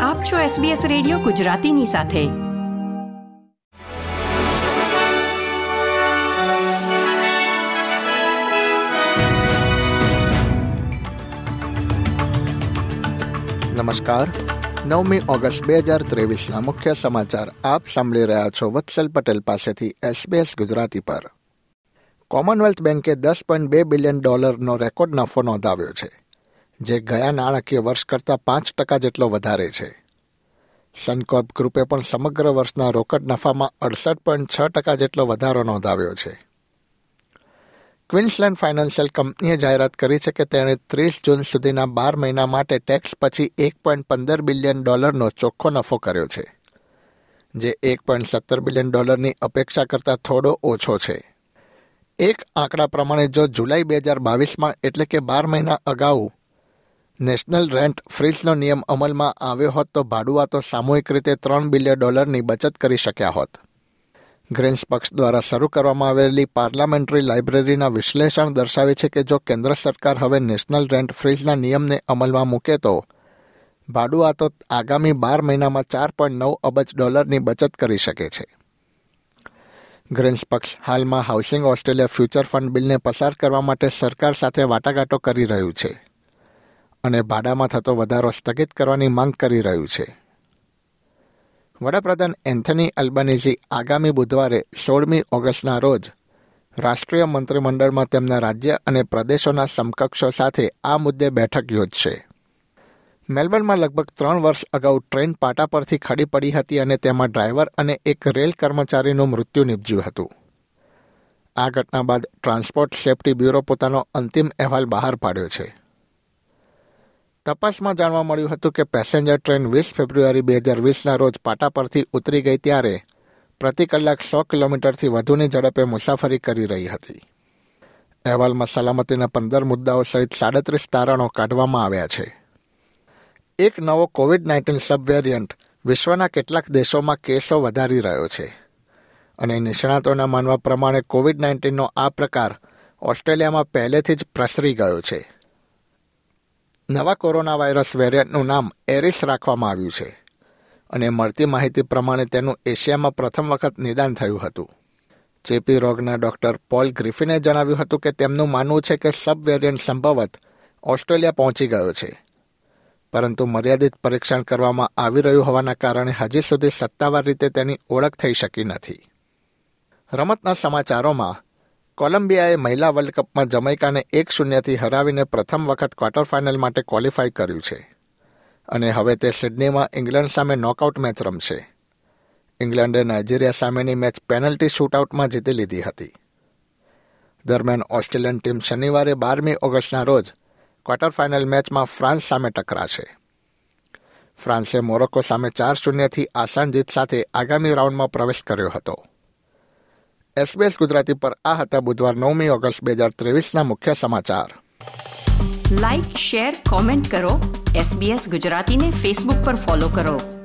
આપ છો SBS radio ગુજરાતીની સાથે. નમસ્કાર. નવમી ઓગસ્ટ બે હજાર ત્રેવીસના મુખ્ય સમાચાર આપ સાંભળી રહ્યા છો વત્સલ પટેલ પાસેથી એસબીએસ ગુજરાતી પર. કોમનવેલ્થ બેન્કે દસ પોઈન્ટ બે બિલિયન ડોલરનો રેકોર્ડ નફો નોંધાવ્યો છે. જે ગયા નાણાકીય વર્ષ કરતાં પાંચ ટકા જેટલો વધારે છે. સનકોર્પ ગ્રુપે પણ સમગ્ર વર્ષના રોકડ નફામાં અડસઠ પોઈન્ટ છ ટકા જેટલો વધારો નોંધાવ્યો છે. ક્વિન્સલેન્ડ ફાઇનાન્શિયલ કંપનીએ જાહેરાત કરી છે કે તેણે ત્રીસ જૂન સુધીના બાર મહિના માટે ટેક્સ પછી એક પોઈન્ટ પંદર બિલિયન ડોલરનો ચોખ્ખો નફો કર્યો છે, જે એક પોઈન્ટ સત્તર બિલિયન ડોલરની અપેક્ષા કરતાં થોડો ઓછો છે. એક આંકડા પ્રમાણે જો જુલાઈ બે હજાર બાવીસમાં એટલે કે બાર મહિના અગાઉ નેશનલ રેન્ટ ફ્રીઝનો નિયમ અમલમાં આવ્યો હોત તો ભાડુઆતો સામૂહિક રીતે ત્રણ બિલિયન ડોલરની બચત કરી શક્યા હોત. ગ્રીન્સ પક્ષ દ્વારા શરૂ કરવામાં આવેલી પાર્લામેન્ટરી લાઇબ્રેરીના વિશ્લેષણ દર્શાવે છે કે જો કેન્દ્ર સરકાર હવે નેશનલ રેન્ટ ફ્રીઝના નિયમને અમલમાં મૂકે તો ભાડુઆતો આગામી બાર મહિનામાં ચાર પોઈન્ટ નવ અબજ ડોલરની બચત કરી શકે છે. ગ્રીન્સ પક્ષ હાલમાં હાઉસિંગ ઓસ્ટ્રેલિયા ફ્યુચર ફંડ બિલને પસાર કરવા માટે સરકાર સાથે વાટાઘાટો કરી રહ્યું છે. અને ભાડામાં થતો વધારો સ્થગિત કરવાની માંગ કરી રહ્યું છે. વડાપ્રધાન એન્થની અલ્બાનીઝી આગામી બુધવારે સોળમી ઓગસ્ટના રોજ રાષ્ટ્રીય મંત્રીમંડળમાં તેમના રાજ્ય અને પ્રદેશોના સમકક્ષો સાથે આ મુદ્દે બેઠક યોજશે. મેલબર્નમાં લગભગ ત્રણ વર્ષ અગાઉ ટ્રેન પાટા પરથી ખડી પડી હતી અને તેમાં ડ્રાઈવર અને એક રેલ કર્મચારીનું મૃત્યુ નિપજ્યું હતું. આ ઘટના બાદ ટ્રાન્સપોર્ટ સેફ્ટી બ્યુરો પોતાનો અંતિમ અહેવાલ બહાર પાડ્યો છે. તપાસમાં જાણવા મળ્યું હતું કે પેસેન્જર ટ્રેન વીસ ફેબ્રુઆરી બે હજાર વીસના રોજ પાટા પરથી ઉતરી ગઈ ત્યારે પ્રતિ કલાક સો કિલોમીટરથી વધુની ઝડપે મુસાફરી કરી રહી હતી. અહેવાલમાં સલામતીના પંદર મુદ્દાઓ સહિત સાડત્રીસ તારણો કાઢવામાં આવ્યા છે. એક નવો કોવિડ નાઇન્ટીન સબ વેરિયન્ટ વિશ્વના કેટલાક દેશોમાં કેસો વધારી રહ્યો છે અને નિષ્ણાતોના માનવા પ્રમાણે કોવિડ નાઇન્ટીનનો આ પ્રકાર ઓસ્ટ્રેલિયામાં પહેલેથી જ પ્રસરી ગયો છે. નવા કોરોના વાયરસ વેરિયન્ટનું નામ એરિસ રાખવામાં આવ્યું છે અને મળતી માહિતી પ્રમાણે તેનું એશિયામાં પ્રથમ વખત નિદાન થયું હતું. ચેપી રોગના ડોક્ટર પોલ ગ્રિફિને જણાવ્યું હતું કે તેમનું માનવું છે કે સબ વેરિયન્ટ સંભવત ઓસ્ટ્રેલિયા પહોંચી ગયો છે. પરંતુ મર્યાદિત પરીક્ષણ કરવામાં આવી રહ્યું હોવાના કારણે હજી સુધી સત્તાવાર રીતે તેની ઓળખ થઈ શકી નથી. રમતના સમાચારોમાં કોલંબિયાએ મહિલા વર્લ્ડ કપમાં જમૈકાને એક શૂન્યથી હરાવીને પ્રથમ વખત ક્વાર્ટર ફાઇનલ માટે ક્વોલિફાય કર્યું છે. અને હવે તે સિડનીમાં ઇંગ્લેન્ડ સામે નોકઆઉટ મેચ રમશે. ઇંગ્લેન્ડે નાઇજીરિયા સામેની મેચ પેનલ્ટી શૂટઆઉટમાં જીતી લીધી હતી. દરમિયાન ઓસ્ટ્રેલિયન ટીમ શનિવારે બારમી ઓગસ્ટના રોજ ક્વાર્ટર ફાઇનલ મેચમાં ફ્રાન્સ સામે ટકરાશે. ફ્રાન્સે મોરોક્કો સામે ચાર શૂન્યથી આસાન જીત સાથે આગામી રાઉન્ડમાં પ્રવેશ કર્યો હતો. એસબીએસ ગુજરાતી પર આ હતા બુધવાર નવમી ઓગસ્ટ બે હજાર ત્રેવીસના મુખ્ય સમાચાર. લાઇક શેર કોમેન્ટ કરો. એસબીએસ ગુજરાતીને ફેસબુક પર ફોલો કરો.